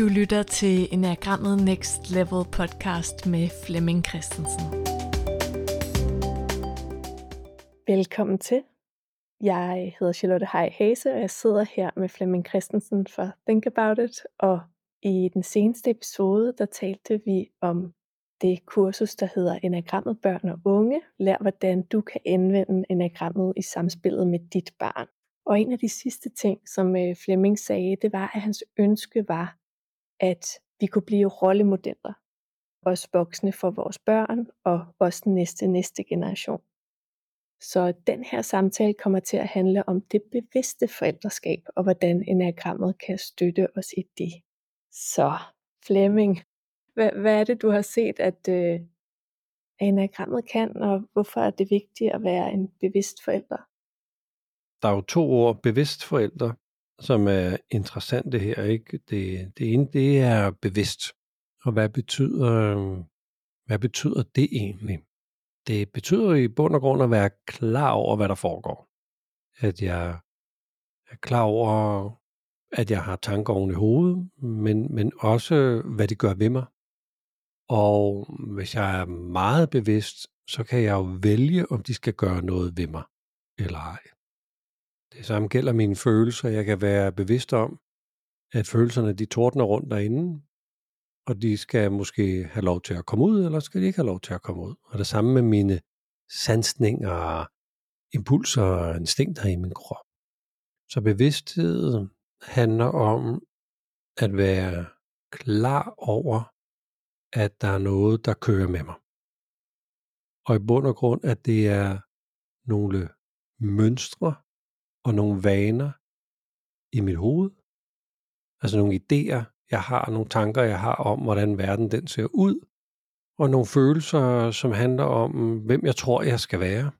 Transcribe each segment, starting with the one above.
Du lytter til Enagrammet Next Level podcast med Flemming Christensen. Velkommen til. Jeg hedder Charlotte Hej Hase, og jeg sidder her med Flemming Christensen for Think About It. Og i den seneste episode, der talte vi om det kursus, der hedder Enagrammet Børn og Unge. Lær, hvordan du kan anvende enagrammet i samspillet med dit barn. Og en af de sidste ting, som øh, Flemming sagde, det var, at hans ønske var, at vi kunne blive rollemodeller. Også voksne for vores børn og også den næste, næste generation. Så den her samtale kommer til at handle om det bevidste forældreskab, og hvordan enagrammet kan støtte os i det. Så Flemming, hvad, hvad er det, du har set, at øh, enagrammet kan, og hvorfor er det vigtigt at være en bevidst forælder? Der er jo to ord, bevidst forælder som er interessante her. Ikke? Det, det ene, det er bevidst. Og hvad betyder, hvad betyder det egentlig? Det betyder i bund og grund at være klar over, hvad der foregår. At jeg er klar over, at jeg har tanker oven i hovedet, men, men også, hvad det gør ved mig. Og hvis jeg er meget bevidst, så kan jeg jo vælge, om de skal gøre noget ved mig eller ej. Det samme gælder mine følelser. Jeg kan være bevidst om, at følelserne de tordner rundt derinde, og de skal måske have lov til at komme ud, eller skal de ikke have lov til at komme ud. Og det samme med mine sansninger, impulser og instinkter i min krop. Så bevidsthed handler om at være klar over, at der er noget, der kører med mig. Og i bund og grund, at det er nogle mønstre og nogle vaner i mit hoved. Altså nogle idéer, jeg har, nogle tanker, jeg har om, hvordan verden den ser ud. Og nogle følelser, som handler om, hvem jeg tror, jeg skal være.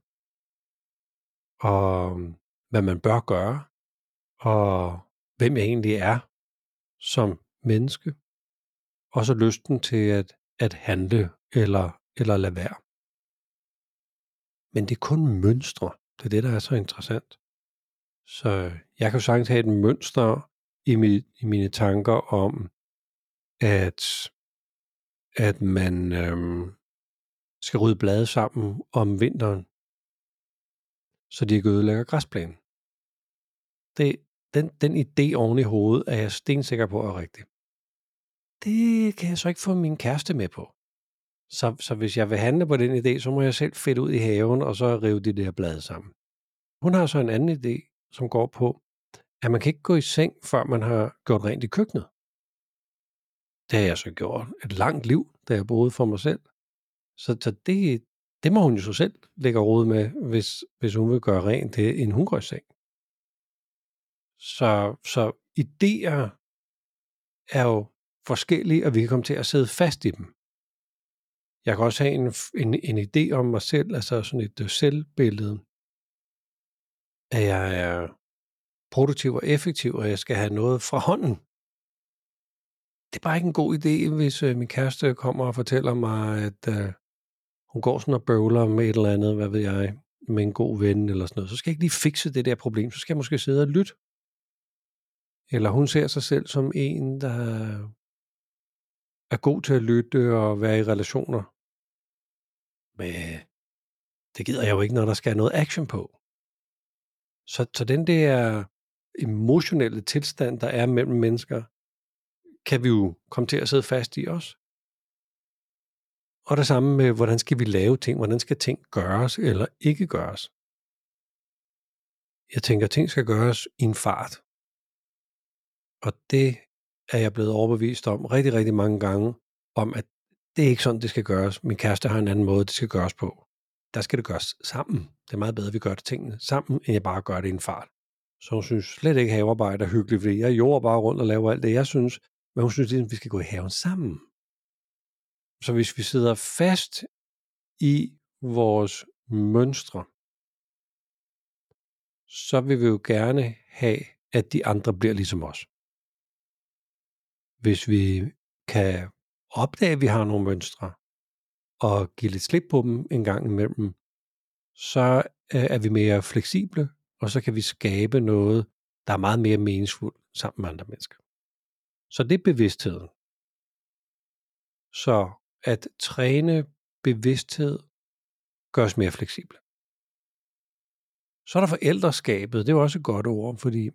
Og hvad man bør gøre. Og hvem jeg egentlig er som menneske. Og så lysten til at, at handle eller, eller lade være. Men det er kun mønstre. Det er det, der er så interessant. Så jeg kan jo sagtens have et mønster i, mi, i mine tanker om, at, at man øhm, skal rydde blade sammen om vinteren, så de ikke ødelægger græsplænen. Det, den, den idé oven i hovedet er jeg stensikker på er rigtig. Det kan jeg så ikke få min kæreste med på. Så, så hvis jeg vil handle på den idé, så må jeg selv fedt ud i haven, og så rive de der blade sammen. Hun har så en anden idé, som går på, at man kan ikke gå i seng, før man har gjort rent i køkkenet. Det har jeg så gjort et langt liv, da jeg boede for mig selv. Så, så det, det må hun jo så selv lægge råd med, hvis, hvis hun vil gøre rent det, inden hun går i seng. Så, så idéer er jo forskellige, og vi kan komme til at sidde fast i dem. Jeg kan også have en, en, en idé om mig selv, altså sådan et øh, selvbillede, at jeg er produktiv og effektiv, og jeg skal have noget fra hånden. Det er bare ikke en god idé, hvis øh, min kæreste kommer og fortæller mig, at øh, hun går sådan og bøvler med et eller andet, hvad ved jeg, med en god ven eller sådan noget. Så skal jeg ikke lige fikse det der problem, så skal jeg måske sidde og lytte. Eller hun ser sig selv som en, der er god til at lytte og være i relationer. Men det gider jeg jo ikke, når der skal noget action på. Så, så den der emotionelle tilstand, der er mellem mennesker, kan vi jo komme til at sidde fast i os. Og det samme med, hvordan skal vi lave ting, hvordan skal ting gøres eller ikke gøres. Jeg tænker, at ting skal gøres i en fart. Og det er jeg blevet overbevist om rigtig, rigtig mange gange, om at det er ikke sådan, det skal gøres. Min kæreste har en anden måde, det skal gøres på der skal det gøres sammen. Det er meget bedre, at vi gør det tingene sammen, end jeg bare gør det i en fart. Så hun synes slet ikke, at havearbejde er hyggeligt, fordi jeg jord bare rundt og laver alt det, jeg synes. Men hun synes, at vi skal gå i haven sammen. Så hvis vi sidder fast i vores mønstre, så vil vi jo gerne have, at de andre bliver ligesom os. Hvis vi kan opdage, at vi har nogle mønstre, og give lidt slip på dem en gang imellem, så øh, er vi mere fleksible, og så kan vi skabe noget, der er meget mere meningsfuldt sammen med andre mennesker. Så det er bevidstheden. Så at træne bevidsthed gør os mere fleksible. Så er der forældreskabet. Det er jo også et godt ord, fordi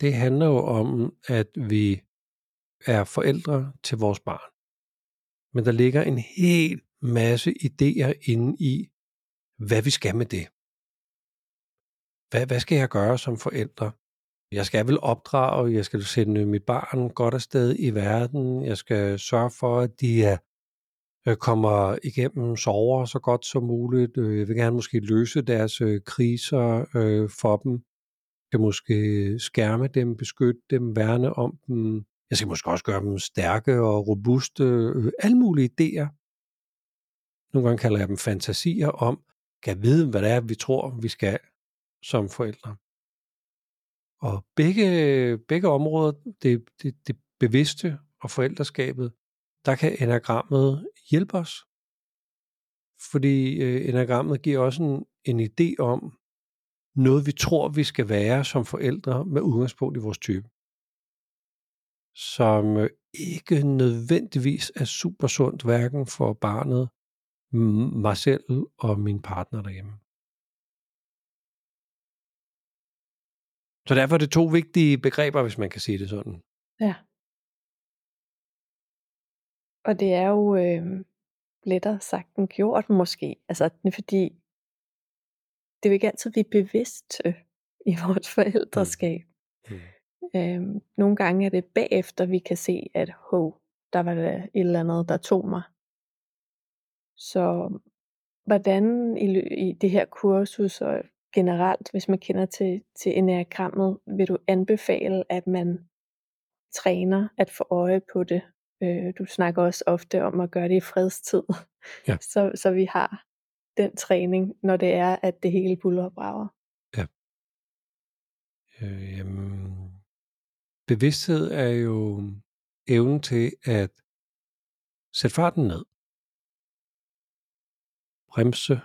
det handler jo om, at vi er forældre til vores barn. Men der ligger en helt masse idéer inde i, hvad vi skal med det. Hvad, hvad skal jeg gøre som forældre? Jeg skal vel opdrage, jeg skal sende mit barn godt afsted i verden, jeg skal sørge for, at de er, kommer igennem sover så godt som muligt. Øh, jeg vil gerne måske løse deres kriser for dem. Jeg skal måske skærme dem, beskytte dem, værne om dem. Jeg skal måske også gøre dem stærke og robuste. Alle mulige idéer. Nogle gange kalder jeg dem fantasier om, kan vide, hvad det er, vi tror, vi skal som forældre. Og begge, begge områder, det, det, det bevidste og forældreskabet, der kan enagrammet hjælpe os. Fordi øh, enagrammet giver også en, en idé om noget, vi tror, vi skal være som forældre med udgangspunkt i vores type. Som øh, ikke nødvendigvis er super sundt, hverken for barnet, mig selv og min partner derhjemme. Så derfor er det to vigtige begreber, hvis man kan sige det sådan. Ja. Og det er jo øh, lettere sagt end gjort måske. Altså, fordi, det er jo ikke altid, vi er bevidste i vores forældreskab. Mm. Mm. Øhm, nogle gange er det bagefter, vi kan se, at hov, der var der et eller andet, der tog mig. Så hvordan i, i det her kursus og generelt, hvis man kender til, til enagrammet, vil du anbefale, at man træner at få øje på det? Øh, du snakker også ofte om at gøre det i fredstid, ja. så, så vi har den træning, når det er, at det hele buller og brager. Ja. Øh, jamen, bevidsthed er jo evnen til at sætte farten ned. Bremse,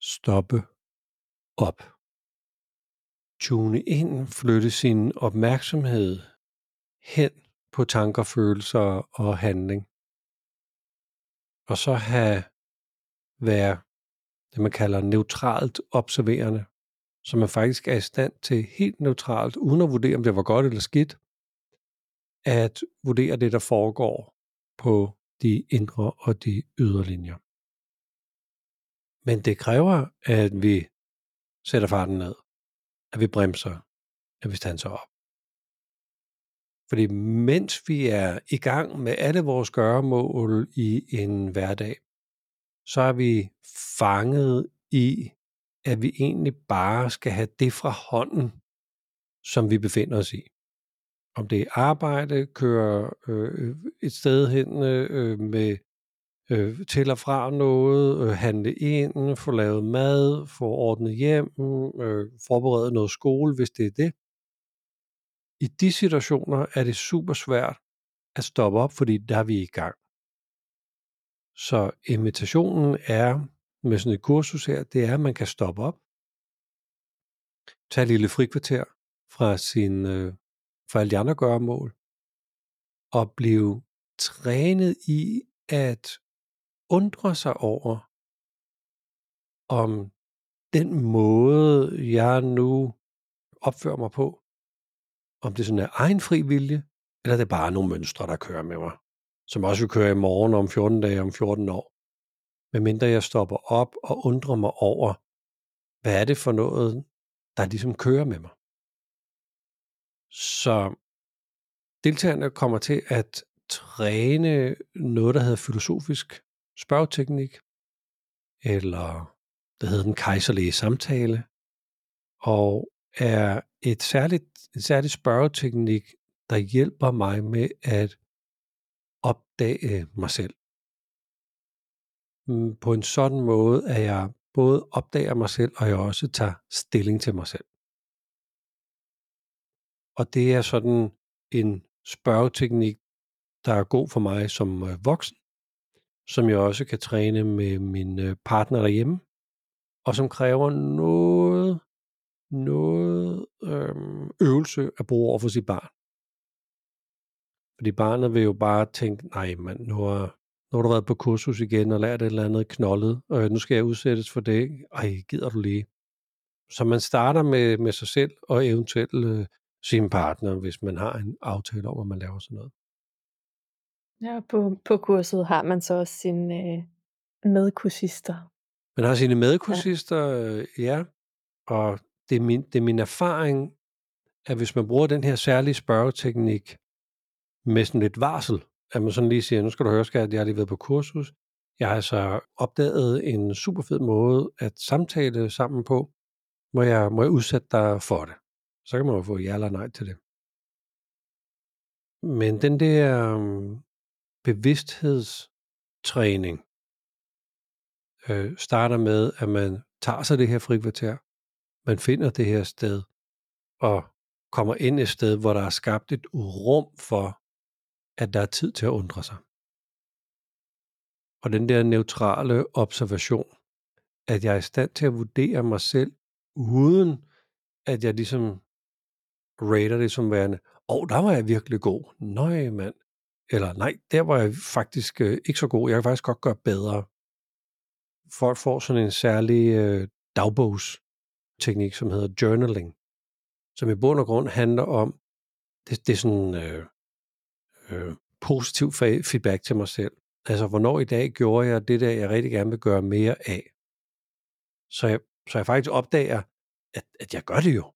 stoppe, op. Tune ind, flytte sin opmærksomhed hen på tanker, følelser og handling. Og så have være det, man kalder neutralt observerende, så man faktisk er i stand til helt neutralt, uden at vurdere, om det var godt eller skidt, at vurdere det, der foregår på de indre og de ydre linjer. Men det kræver, at vi sætter farten ned, at vi bremser, at vi standser op. Fordi mens vi er i gang med alle vores gøremål i en hverdag, så er vi fanget i, at vi egentlig bare skal have det fra hånden, som vi befinder os i. Om det er arbejde, køre øh, et sted hen øh, øh med øh, til og fra noget, øh, handle ind, få lavet mad, få ordnet hjem, øh, forberede noget skole, hvis det er det. I de situationer er det super svært at stoppe op, fordi der er vi i gang. Så invitationen er med sådan et kursus her, det er, at man kan stoppe op, tage et lille frikvarter fra, sin, øh, fra alle de andre gøremål, og blive trænet i at undre sig over, om den måde, jeg nu opfører mig på, om det sådan er egen fri vilje, eller det er bare nogle mønstre, der kører med mig, som også vil køre i morgen om 14 dage, om 14 år. Medmindre jeg stopper op og undrer mig over, hvad er det for noget, der ligesom kører med mig. Så deltagerne kommer til at træne noget, der hedder filosofisk spørgeteknik, eller der hedder den kejserlige samtale, og er et særligt, en særlig spørgeteknik, der hjælper mig med at opdage mig selv. Mm, på en sådan måde, at jeg både opdager mig selv, og jeg også tager stilling til mig selv. Og det er sådan en spørgeteknik, der er god for mig som øh, voksen, som jeg også kan træne med min øh, partner derhjemme, og som kræver noget, noget øhm, øvelse at bruge over for sit barn. Fordi barnet vil jo bare tænke, nej mand, nu har, nu har du været på kursus igen og lært et eller andet knoldet, og nu skal jeg udsættes for det. Ej, gider du lige? Så man starter med, med sig selv og eventuelt øh, sin partner, hvis man har en aftale om, at man laver sådan noget. Ja, på, på kurset har man så også sine øh, medkursister. Man har sine medkursister, ja. ja, og det er, min, det er min erfaring, at hvis man bruger den her særlige spørgeteknik med sådan lidt varsel, at man sådan lige siger, nu skal du høre, skat, jeg har lige været på kursus, jeg har altså opdaget en super fed måde at samtale sammen på, må jeg, må jeg udsætte dig for det? Så kan man jo få ja eller nej til det. Men den der um, bevidsthedstræning øh, starter med, at man tager sig det her frikvarter, man finder det her sted, og kommer ind et sted, hvor der er skabt et rum for, at der er tid til at undre sig. Og den der neutrale observation, at jeg er i stand til at vurdere mig selv, uden at jeg ligesom rater det som værende, åh, oh, der var jeg virkelig god. Nøj, mand. Eller nej, der var jeg faktisk øh, ikke så god. Jeg kan faktisk godt gøre bedre. Folk får sådan en særlig øh, dagbogsteknik, som hedder journaling, som i bund og grund handler om, det, det er sådan øh, øh, positiv feedback til mig selv. Altså, hvornår i dag gjorde jeg det der, jeg rigtig gerne vil gøre mere af. Så jeg, så jeg faktisk opdager, at, at jeg gør det jo.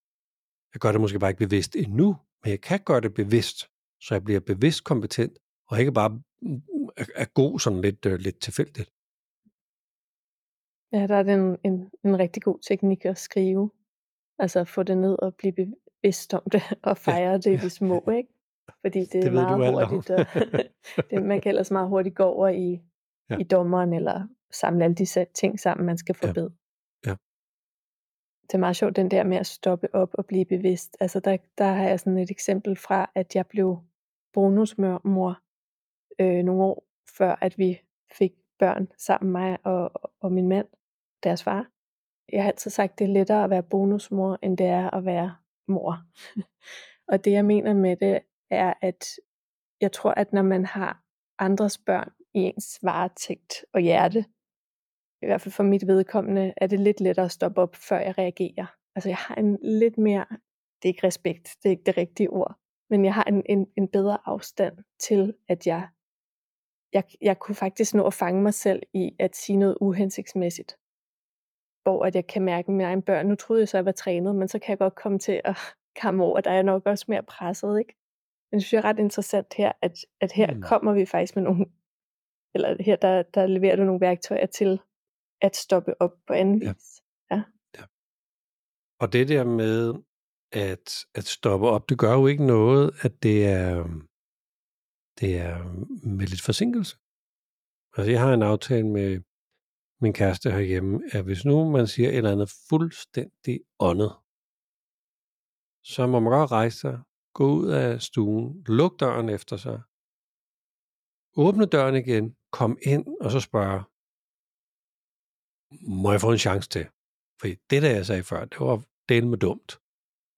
Jeg gør det måske bare ikke bevidst endnu, men jeg kan gøre det bevidst, så jeg bliver bevidst kompetent, og ikke bare er god sådan lidt, uh, lidt tilfældigt. Ja, der er det en, en, en rigtig god teknik at skrive. Altså få det ned og blive bevidst om det, og fejre ja, det i det små, ikke? Fordi det, det er meget hurtigt, og det, man kan ellers meget hurtigt gå over i, ja. i dommeren, eller samle alle de ting sammen, man skal forbedre. Ja. ja. Det er meget sjovt, den der med at stoppe op og blive bevidst. Altså der, der har jeg sådan et eksempel fra, at jeg blev bonusmor øh, nogle år før, at vi fik børn sammen, mig og, og min mand, deres far. Jeg har altid sagt, det er lettere at være bonusmor, end det er at være mor. og det jeg mener med det, er, at jeg tror, at når man har andres børn i ens varetægt og hjerte, i hvert fald for mit vedkommende, er det lidt lettere at stoppe op, før jeg reagerer. Altså jeg har en lidt mere, det er ikke respekt, det er ikke det rigtige ord, men jeg har en, en, en bedre afstand til, at jeg, jeg, jeg kunne faktisk nå at fange mig selv i at sige noget uhensigtsmæssigt. Hvor at jeg kan mærke at mine egne børn, nu troede jeg så, at jeg var trænet, men så kan jeg godt komme til at komme over, der er nok også mere presset, ikke? Men det synes jeg er ret interessant her, at, at her mm. kommer vi faktisk med nogle, eller her der, der leverer du nogle værktøjer til at stoppe op på anden ja. vis. Ja. ja. Og det der med at, at stoppe op, det gør jo ikke noget, at det er, det er med lidt forsinkelse. Altså jeg har en aftale med min kæreste herhjemme, at hvis nu man siger et eller andet fuldstændig åndet, så må man godt rejse sig, gå ud af stuen, luk døren efter sig, åbne døren igen, kom ind og så spørge, må jeg få en chance til? For det, der jeg sagde før, det var del med dumt.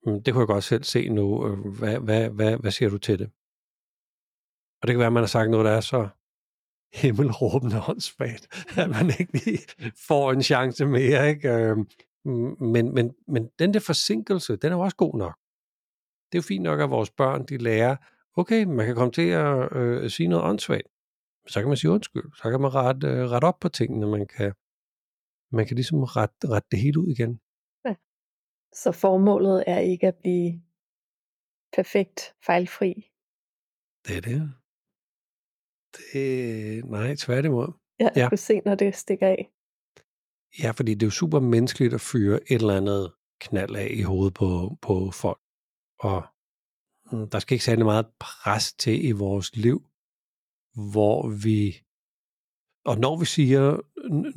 Det kunne jeg godt selv se nu. Øh, hvad, hvad, hvad, hvad siger du til det? Og det kan være, at man har sagt noget, der er så himmelråbende åndssvagt, at man ikke lige får en chance mere. Ikke? Øhm, men, men, men den der forsinkelse, den er jo også god nok. Det er jo fint nok, at vores børn de lærer, okay, man kan komme til at øh, sige noget åndssvagt. Så kan man sige undskyld. Så kan man rette, øh, rette op på tingene. Man kan, man kan ligesom rette, rette det hele ud igen. Ja. Så formålet er ikke at blive perfekt fejlfri? Det er det. Det nej, tværtimod. Ja, jeg ja. kunne se, når det stikker af. Ja, fordi det er jo super menneskeligt at fyre et eller andet knald af i hovedet på, på folk. Og mm, der skal ikke særlig meget pres til i vores liv, hvor vi og når vi siger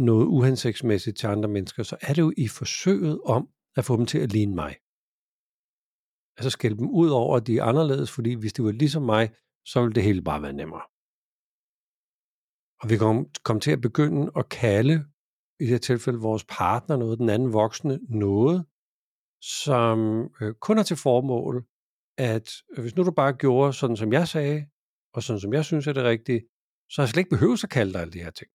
noget uhensigtsmæssigt til andre mennesker, så er det jo i forsøget om at få dem til at ligne mig. Altså skælde dem ud over, at de er anderledes, fordi hvis de var ligesom mig, så ville det hele bare være nemmere. Og vi kom, kom til at begynde at kalde, i det her tilfælde vores partner noget, den anden voksne noget, som øh, kun er til formål, at øh, hvis nu du bare gjorde sådan, som jeg sagde, og sådan som jeg synes er det rigtige, så jeg slet ikke behøvet at kalde dig alle de her ting.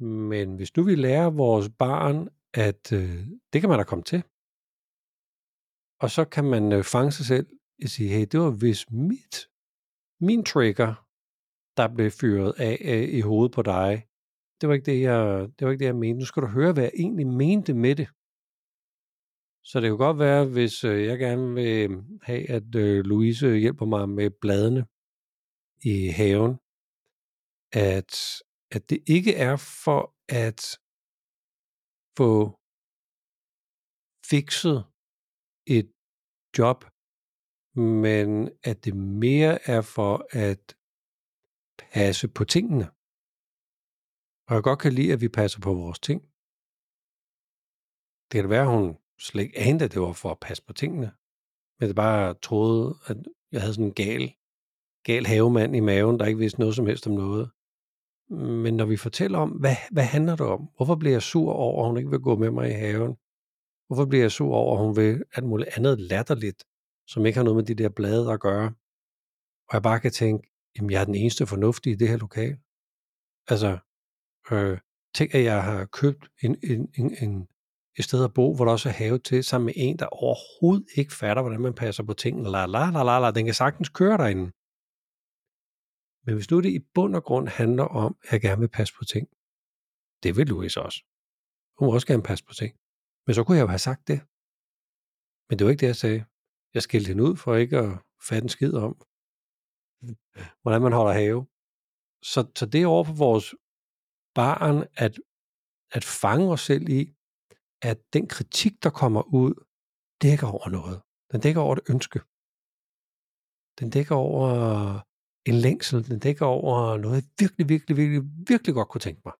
Men hvis nu vi lærer vores barn, at øh, det kan man da komme til, og så kan man øh, fange sig selv og sige, hey, det var hvis mit, min trigger, der blev fyret af øh, i hovedet på dig, det var, ikke det, jeg, det var ikke det, jeg mente. Nu skal du høre, hvad jeg egentlig mente med det. Så det kan godt være, hvis øh, jeg gerne vil øh, have, at øh, Louise hjælper mig med bladene i haven, at, at det ikke er for at få fikset et job, men at det mere er for at passe på tingene. Og jeg godt kan lide, at vi passer på vores ting. Det kan være, at hun slet ikke anede, at det var for at passe på tingene. Men det bare troede, at jeg havde sådan en gal, gal havemand i maven, der ikke vidste noget som helst om noget. Men når vi fortæller om, hvad, hvad handler det om? Hvorfor bliver jeg sur over, at hun ikke vil gå med mig i haven? Hvorfor bliver jeg sur over, at hun vil alt muligt andet latterligt, som ikke har noget med de der blade at gøre? Og jeg bare kan tænke, jamen jeg er den eneste fornuftige i det her lokal. Altså, øh, tænk at jeg har købt en, en, en, en, et sted at bo, hvor der også er have til, sammen med en, der overhovedet ikke fatter, hvordan man passer på tingene. La, la, la, la, la. Den kan sagtens køre derinde. Men hvis nu det i bund og grund handler om, at jeg gerne vil passe på ting, det vil Louise også. Hun vil også gerne passe på ting. Men så kunne jeg jo have sagt det. Men det var ikke det, jeg sagde. Jeg skældte hende ud for ikke at fatte en skid om, hvordan man holder have. Så, så det er over for vores barn at, at fange os selv i, at den kritik, der kommer ud, dækker over noget. Den dækker over et ønske. Den dækker over en længsel. Den dækker over noget, jeg virkelig, virkelig, virkelig, virkelig godt kunne tænke mig.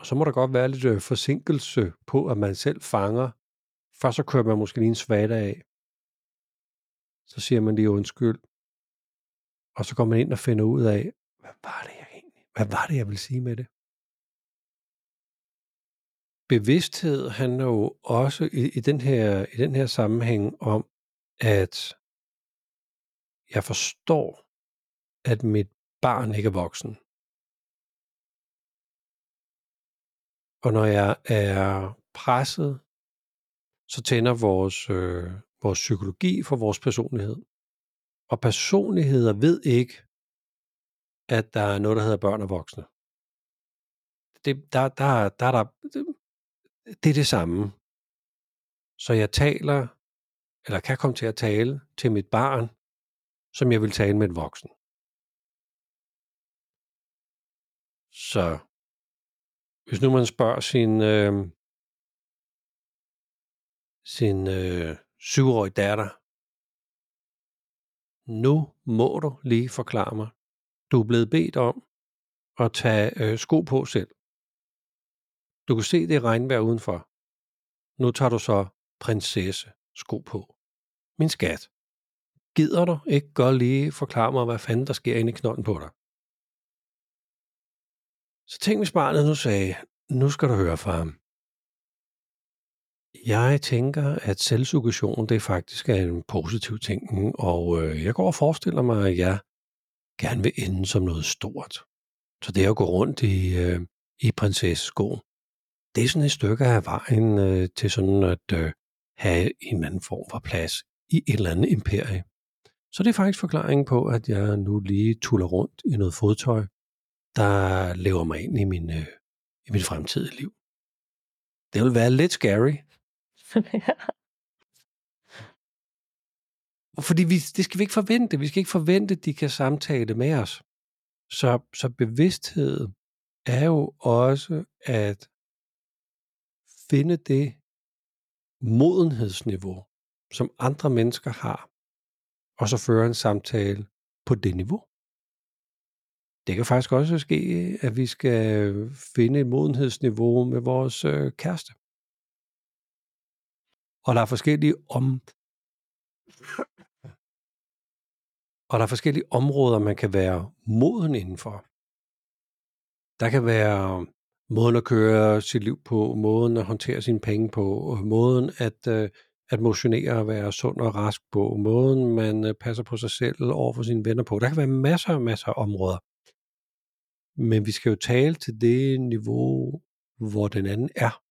Og så må der godt være lidt øh, forsinkelse på, at man selv fanger. Først så kører man måske lige en svada af. Så siger man lige undskyld. Og så går man ind og finder ud af, hvad var det jeg egentlig? Hvad var det, jeg ville sige med det? Bevidsthed handler jo også i, i, den, her, i den her sammenhæng om, at jeg forstår, at mit barn ikke er voksen. Og når jeg er presset, så tænder vores, øh, vores psykologi for vores personlighed. Og personligheder ved ikke, at der er noget, der hedder børn og voksne. Det, der, der, der, der, det er det samme. Så jeg taler, eller kan komme til at tale til mit barn, som jeg vil tale med en voksen. Så hvis nu man spørger sin, øh, sin øh, syvårig datter, nu må du lige forklare mig. Du er blevet bedt om at tage øh, sko på selv. Du kan se det regnvejr udenfor. Nu tager du så prinsesse sko på. Min skat, gider du ikke godt lige forklare mig, hvad fanden der sker inde i knolden på dig? Så tænk hvis barnet nu sagde, nu skal du høre, far. Jeg tænker, at selvsuggestion det faktisk er en positiv ting, og øh, jeg går og forestiller mig, at jeg gerne vil ende som noget stort. Så det at gå rundt i, øh, i prinsessesko, det er sådan et stykke af vejen øh, til sådan at øh, have en eller anden form for plads i et eller andet imperie. Så det er faktisk forklaringen på, at jeg nu lige tuller rundt i noget fodtøj, der lever mig ind i, min, øh, i mit fremtidige liv. Det vil være lidt scary. Fordi vi, det skal vi ikke forvente. Vi skal ikke forvente, at de kan samtale med os. Så, så bevidsthed er jo også at finde det modenhedsniveau, som andre mennesker har, og så føre en samtale på det niveau. Det kan faktisk også ske, at vi skal finde et modenhedsniveau med vores øh, kæreste. Og der er forskellige om og der er forskellige områder, man kan være moden indenfor. Der kan være måden at køre sit liv på, måden at håndtere sine penge på, måden at, øh, at motionere og være sund og rask på, måden man øh, passer på sig selv over for sine venner på. Der kan være masser og masser af områder. Men vi skal jo tale til det niveau, hvor den anden er.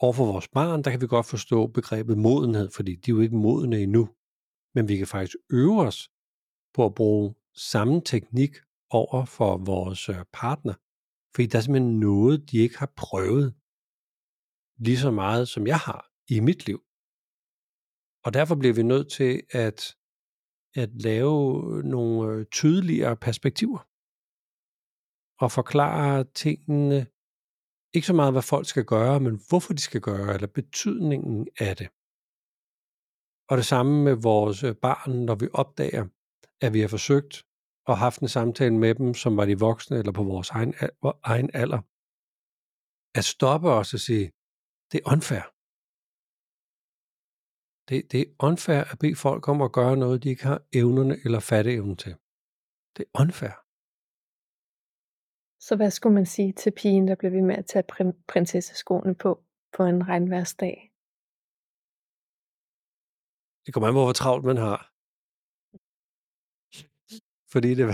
Og for vores barn, der kan vi godt forstå begrebet modenhed, fordi de er jo ikke modne endnu. Men vi kan faktisk øve os på at bruge samme teknik over for vores øh, partner. Fordi der er simpelthen noget, de ikke har prøvet lige så meget, som jeg har i mit liv. Og derfor bliver vi nødt til at, at lave nogle øh, tydeligere perspektiver og forklare tingene, ikke så meget hvad folk skal gøre, men hvorfor de skal gøre, eller betydningen af det. Og det samme med vores øh, barn, når vi opdager, at vi har forsøgt og haft en samtale med dem, som var de voksne eller på vores egen, egen alder. At stoppe os og sige, det er unfair. Det, det er unfair at bede folk om at gøre noget, de ikke har evnerne eller fatteevnen til. Det er unfair. Så hvad skulle man sige til pigen, der blev ved med at tage prin- prinsesseskoene på på en regnværsdag? Det kommer an på, hvor travlt man har. Fordi det,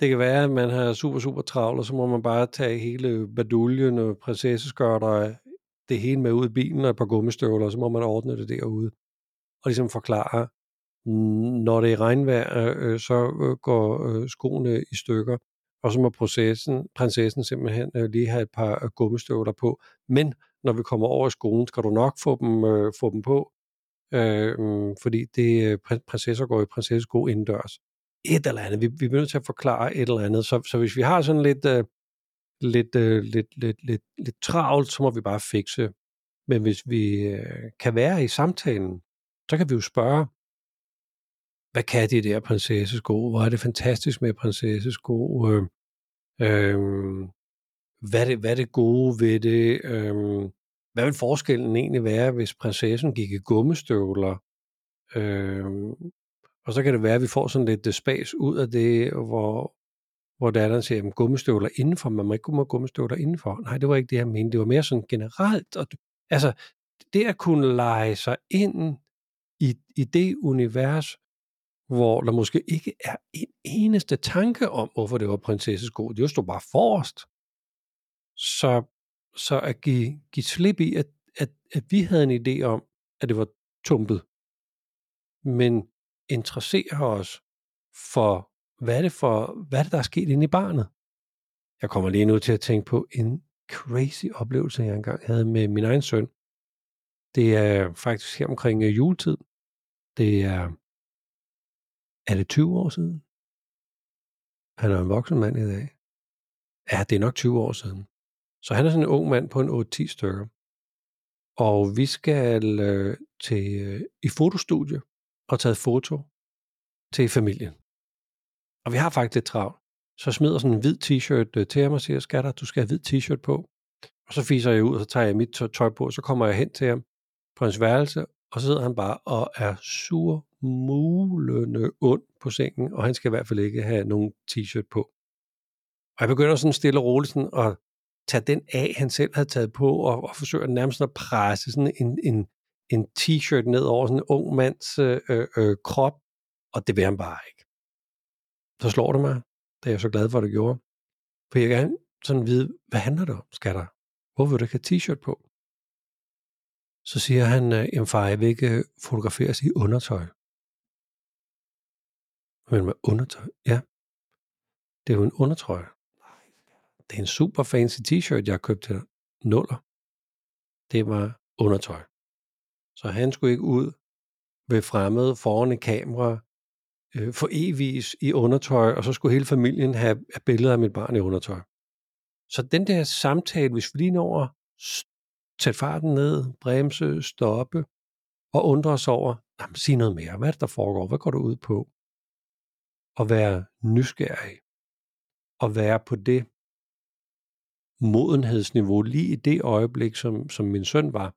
det kan være, at man har super, super travlt, og så må man bare tage hele baduljen og prinsesseskørter det hele med ud i bilen og et par gummistøvler, og så må man ordne det derude. Og ligesom forklare, når det er regnvejr, øh, øh så øh, går øh, skoene i stykker, og så må processen, prinsessen simpelthen øh, lige have et par øh, gummistøvler på. Men når vi kommer over i skolen, skal du nok få dem, øh, få dem på, øh, mm, fordi det, øh, prinsesser går i prinsessesko indendørs. Et eller andet. Vi, vi er nødt til at forklare et eller andet. Så, så hvis vi har sådan lidt, øh, lidt, øh, lidt, lidt, lidt, lidt travlt, så må vi bare fikse. Men hvis vi øh, kan være i samtalen, så kan vi jo spørge, hvad kan de der prinsessesko? Hvor er det fantastisk med prinsessesko? Øh, øh, hvad, er det, hvad er det gode ved det? Øh, hvad vil forskellen egentlig være, hvis prinsessen gik i gummistøvler? Øh, og så kan det være, at vi får sådan lidt øh, spas ud af det, hvor, hvor datteren siger, at gummistøvler indenfor, man må ikke gå gummistøvler indenfor. Nej, det var ikke det, jeg mente. Det var mere sådan generelt. Og, altså, det at kunne lege sig ind i, i det univers, hvor der måske ikke er en eneste tanke om, hvorfor det var prinsessesko. Det stod bare forrest. Så, så at give, give slip i, at, at, at vi havde en idé om, at det var tumpet. Men interesserer os for, hvad er det for, hvad er det, der er sket inde i barnet? Jeg kommer lige nu til at tænke på en crazy oplevelse, jeg engang havde med min egen søn. Det er faktisk her omkring øh, juletid. Det er, er det 20 år siden? Han er en voksen mand i dag. Ja, det er nok 20 år siden. Så han er sådan en ung mand på en 8-10 stykker. Og vi skal øh, til øh, i fotostudie og tage foto til familien. Og vi har faktisk lidt travlt. Så smider sådan en hvid t-shirt øh, til ham og siger, skatter, du skal have hvid t-shirt på. Og så fiser jeg ud, og så tager jeg mit tøj på, og så kommer jeg hen til ham på hans værelse, og så sidder han bare og er sur mulende ond på sengen, og han skal i hvert fald ikke have nogen t-shirt på. Og jeg begynder sådan stille og roligt sådan at tage den af, han selv havde taget på, og, og forsøger nærmest at presse sådan en, en, en t-shirt ned over sådan en ung mands øh, øh, øh krop, og det vil han bare ikke. Så slår det mig, det er jeg så glad for, at det gjorde. For jeg gerne sådan vide, hvad handler det om, skatter? Hvorfor vil du ikke have t-shirt på? Så siger han, øh, at far, jeg vil ikke fotograferes i undertøj. Men med undertøj? Ja. Det er jo en undertrøje. Det er en super fancy t-shirt, jeg har købt til Nuller. Det var undertøj. Så han skulle ikke ud ved fremmede foran et kamera øh, for evigt i undertøj, og så skulle hele familien have, have billeder af mit barn i undertøj. Så den der samtale, hvis vi lige når at sætte farten ned, bremse, stoppe og undre os over, jamen, sig noget mere. Hvad er det, der foregår? Hvad går du ud på? At være nysgerrig. Og være på det modenhedsniveau lige i det øjeblik, som, som min søn var.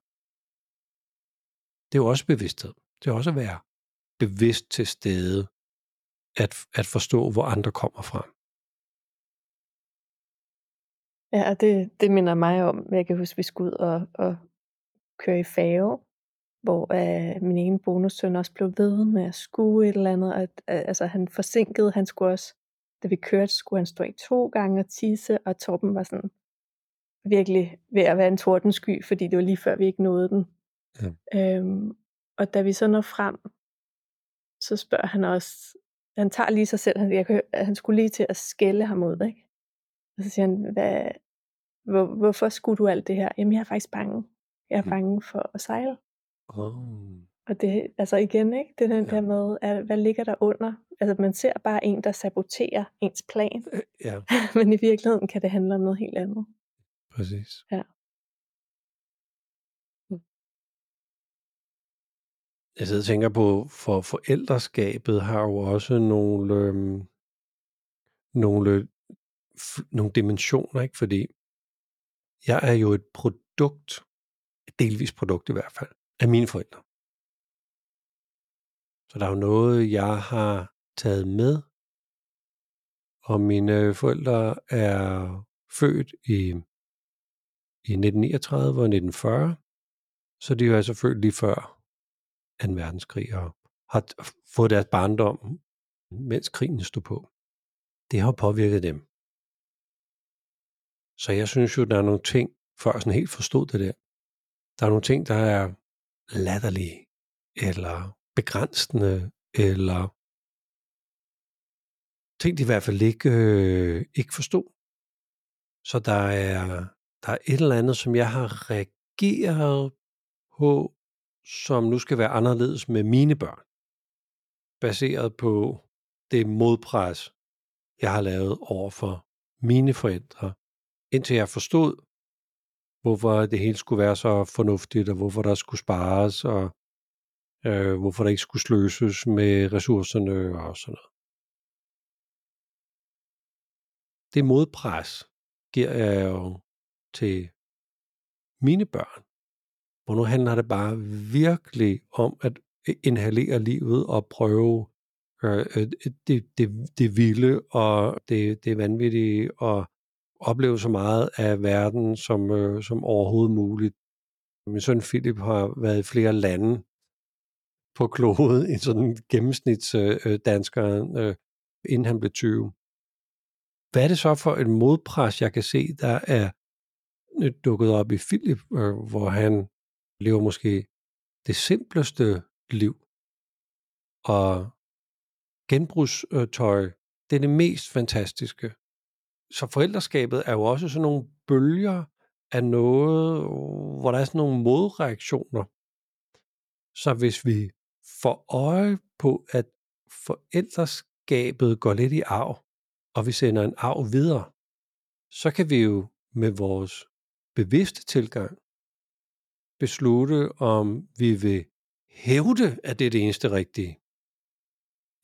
Det er jo også bevidsthed. Det er også at være bevidst til stede, at, at forstå, hvor andre kommer fra. Ja, det, det minder mig om, jeg kan huske, vi skulle ud og, og køre i fave hvor øh, min ene bonussøn også blev ved med at skue et eller andet. Og, øh, altså han forsinkede, han skulle også, da vi kørte, skulle han stå i to gange og tisse, og Torben var sådan virkelig ved at være en tordensky, fordi det var lige før vi ikke nåede den. Ja. Øhm, og da vi så når frem, så spørger han også, han tager lige sig selv, han, jeg kan, han skulle lige til at skælde ham ud, ikke? Og så siger han, Hvad, hvor, hvorfor skulle du alt det her? Jamen, jeg er faktisk bange. Jeg er mm. bange for at sejle. Oh. Og det, altså igen, ikke? Det er den ja. der med, at, hvad ligger der under? Altså, man ser bare en, der saboterer ens plan. Øh, ja. Men i virkeligheden kan det handle om noget helt andet. Præcis. Ja. Jeg sidder og tænker på, for forældreskabet har jo også nogle, øhm, nogle, nogle dimensioner, ikke? Fordi jeg er jo et produkt, et delvis produkt i hvert fald, af mine forældre. Så der er jo noget, jeg har taget med, og mine forældre er født i, i 1939 og 1940, så de er selvfølgelig altså født lige før 2. verdenskrig og har fået deres barndom, mens krigen stod på. Det har påvirket dem. Så jeg synes jo, der er nogle ting, før jeg sådan helt forstod det der, der er nogle ting, der er latterlige, eller begrænsende, eller ting, de i hvert fald ikke, øh, ikke forstod. Så der er, der er et eller andet, som jeg har reageret på, som nu skal være anderledes med mine børn. Baseret på det modpres, jeg har lavet over for mine forældre, indtil jeg forstod, hvorfor det hele skulle være så fornuftigt, og hvorfor der skulle spares, og øh, hvorfor der ikke skulle sløses med ressourcerne og sådan noget. Det modpres giver jeg jo til mine børn, hvor nu handler det bare virkelig om at inhalere livet og prøve øh, øh, det, det, det vilde og det, det vanvittige og opleve så meget af verden som, øh, som overhovedet muligt. Min søn Philip har været i flere lande på kloden end sådan gennemsnitsdanskeren, øh, øh, øh, inden han blev 20. Hvad er det så for et modpres, jeg kan se, der er øh, dukket op i Philip, øh, hvor han lever måske det simpleste liv. Og genbrugstøj, det er det mest fantastiske så forældreskabet er jo også sådan nogle bølger af noget, hvor der er sådan nogle modreaktioner. Så hvis vi får øje på, at forældreskabet går lidt i arv, og vi sender en arv videre, så kan vi jo med vores bevidste tilgang beslutte, om vi vil hævde, at det er det eneste rigtige,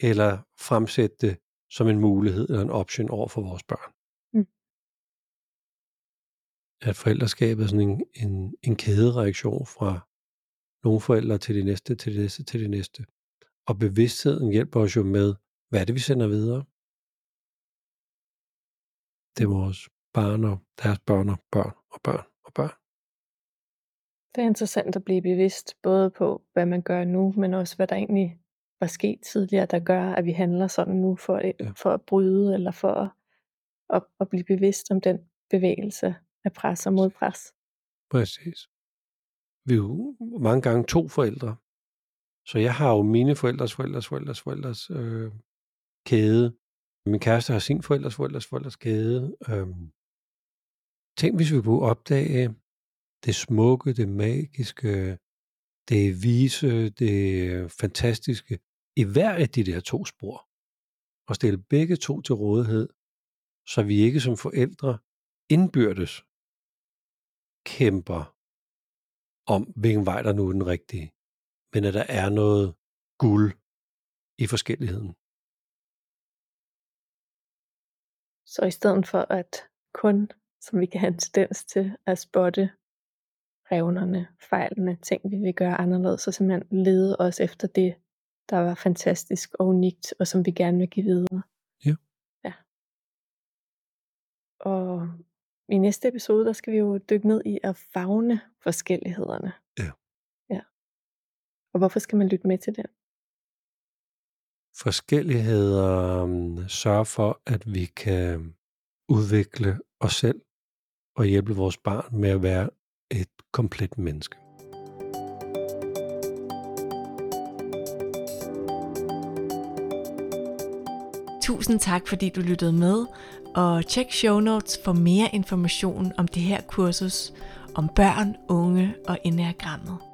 eller fremsætte det som en mulighed eller en option over for vores børn at forældreskabet er sådan en, en, en kædereaktion fra nogle forældre til de næste, til de næste, til de næste. Og bevidstheden hjælper os jo med, hvad er det, vi sender videre? Det er vores barn og deres børn og børn og børn og børn. Det er interessant at blive bevidst, både på, hvad man gør nu, men også hvad der egentlig var sket tidligere, der gør, at vi handler sådan nu for, ja. for at bryde, eller for at, at, at blive bevidst om den bevægelse, af pres og modpres. Præcis. Vi er jo mange gange to forældre. Så jeg har jo mine forældres forældres forældres forældres øh, kæde. Min kæreste har sin forældres forældres forældres kæde. Øhm. Tænk, hvis vi kunne opdage det smukke, det magiske, det vise, det fantastiske i hver af de der to spor. Og stille begge to til rådighed, så vi ikke som forældre indbyrdes kæmper om, hvilken vej der nu er den rigtige, men at der er noget guld i forskelligheden. Så i stedet for at kun, som vi kan have en tendens til, at spotte revnerne, fejlene, ting vi vil gøre anderledes, så simpelthen lede os efter det, der var fantastisk og unikt, og som vi gerne vil give videre. Ja. Ja. Og i næste episode, der skal vi jo dykke ned i at fagne forskellighederne. Ja. Ja. Og hvorfor skal man lytte med til den? Forskelligheder um, sørger for, at vi kan udvikle os selv og hjælpe vores barn med at være et komplet menneske. Tusind tak, fordi du lyttede med, og tjek show notes for mere information om det her kursus om børn, unge og enagrammet.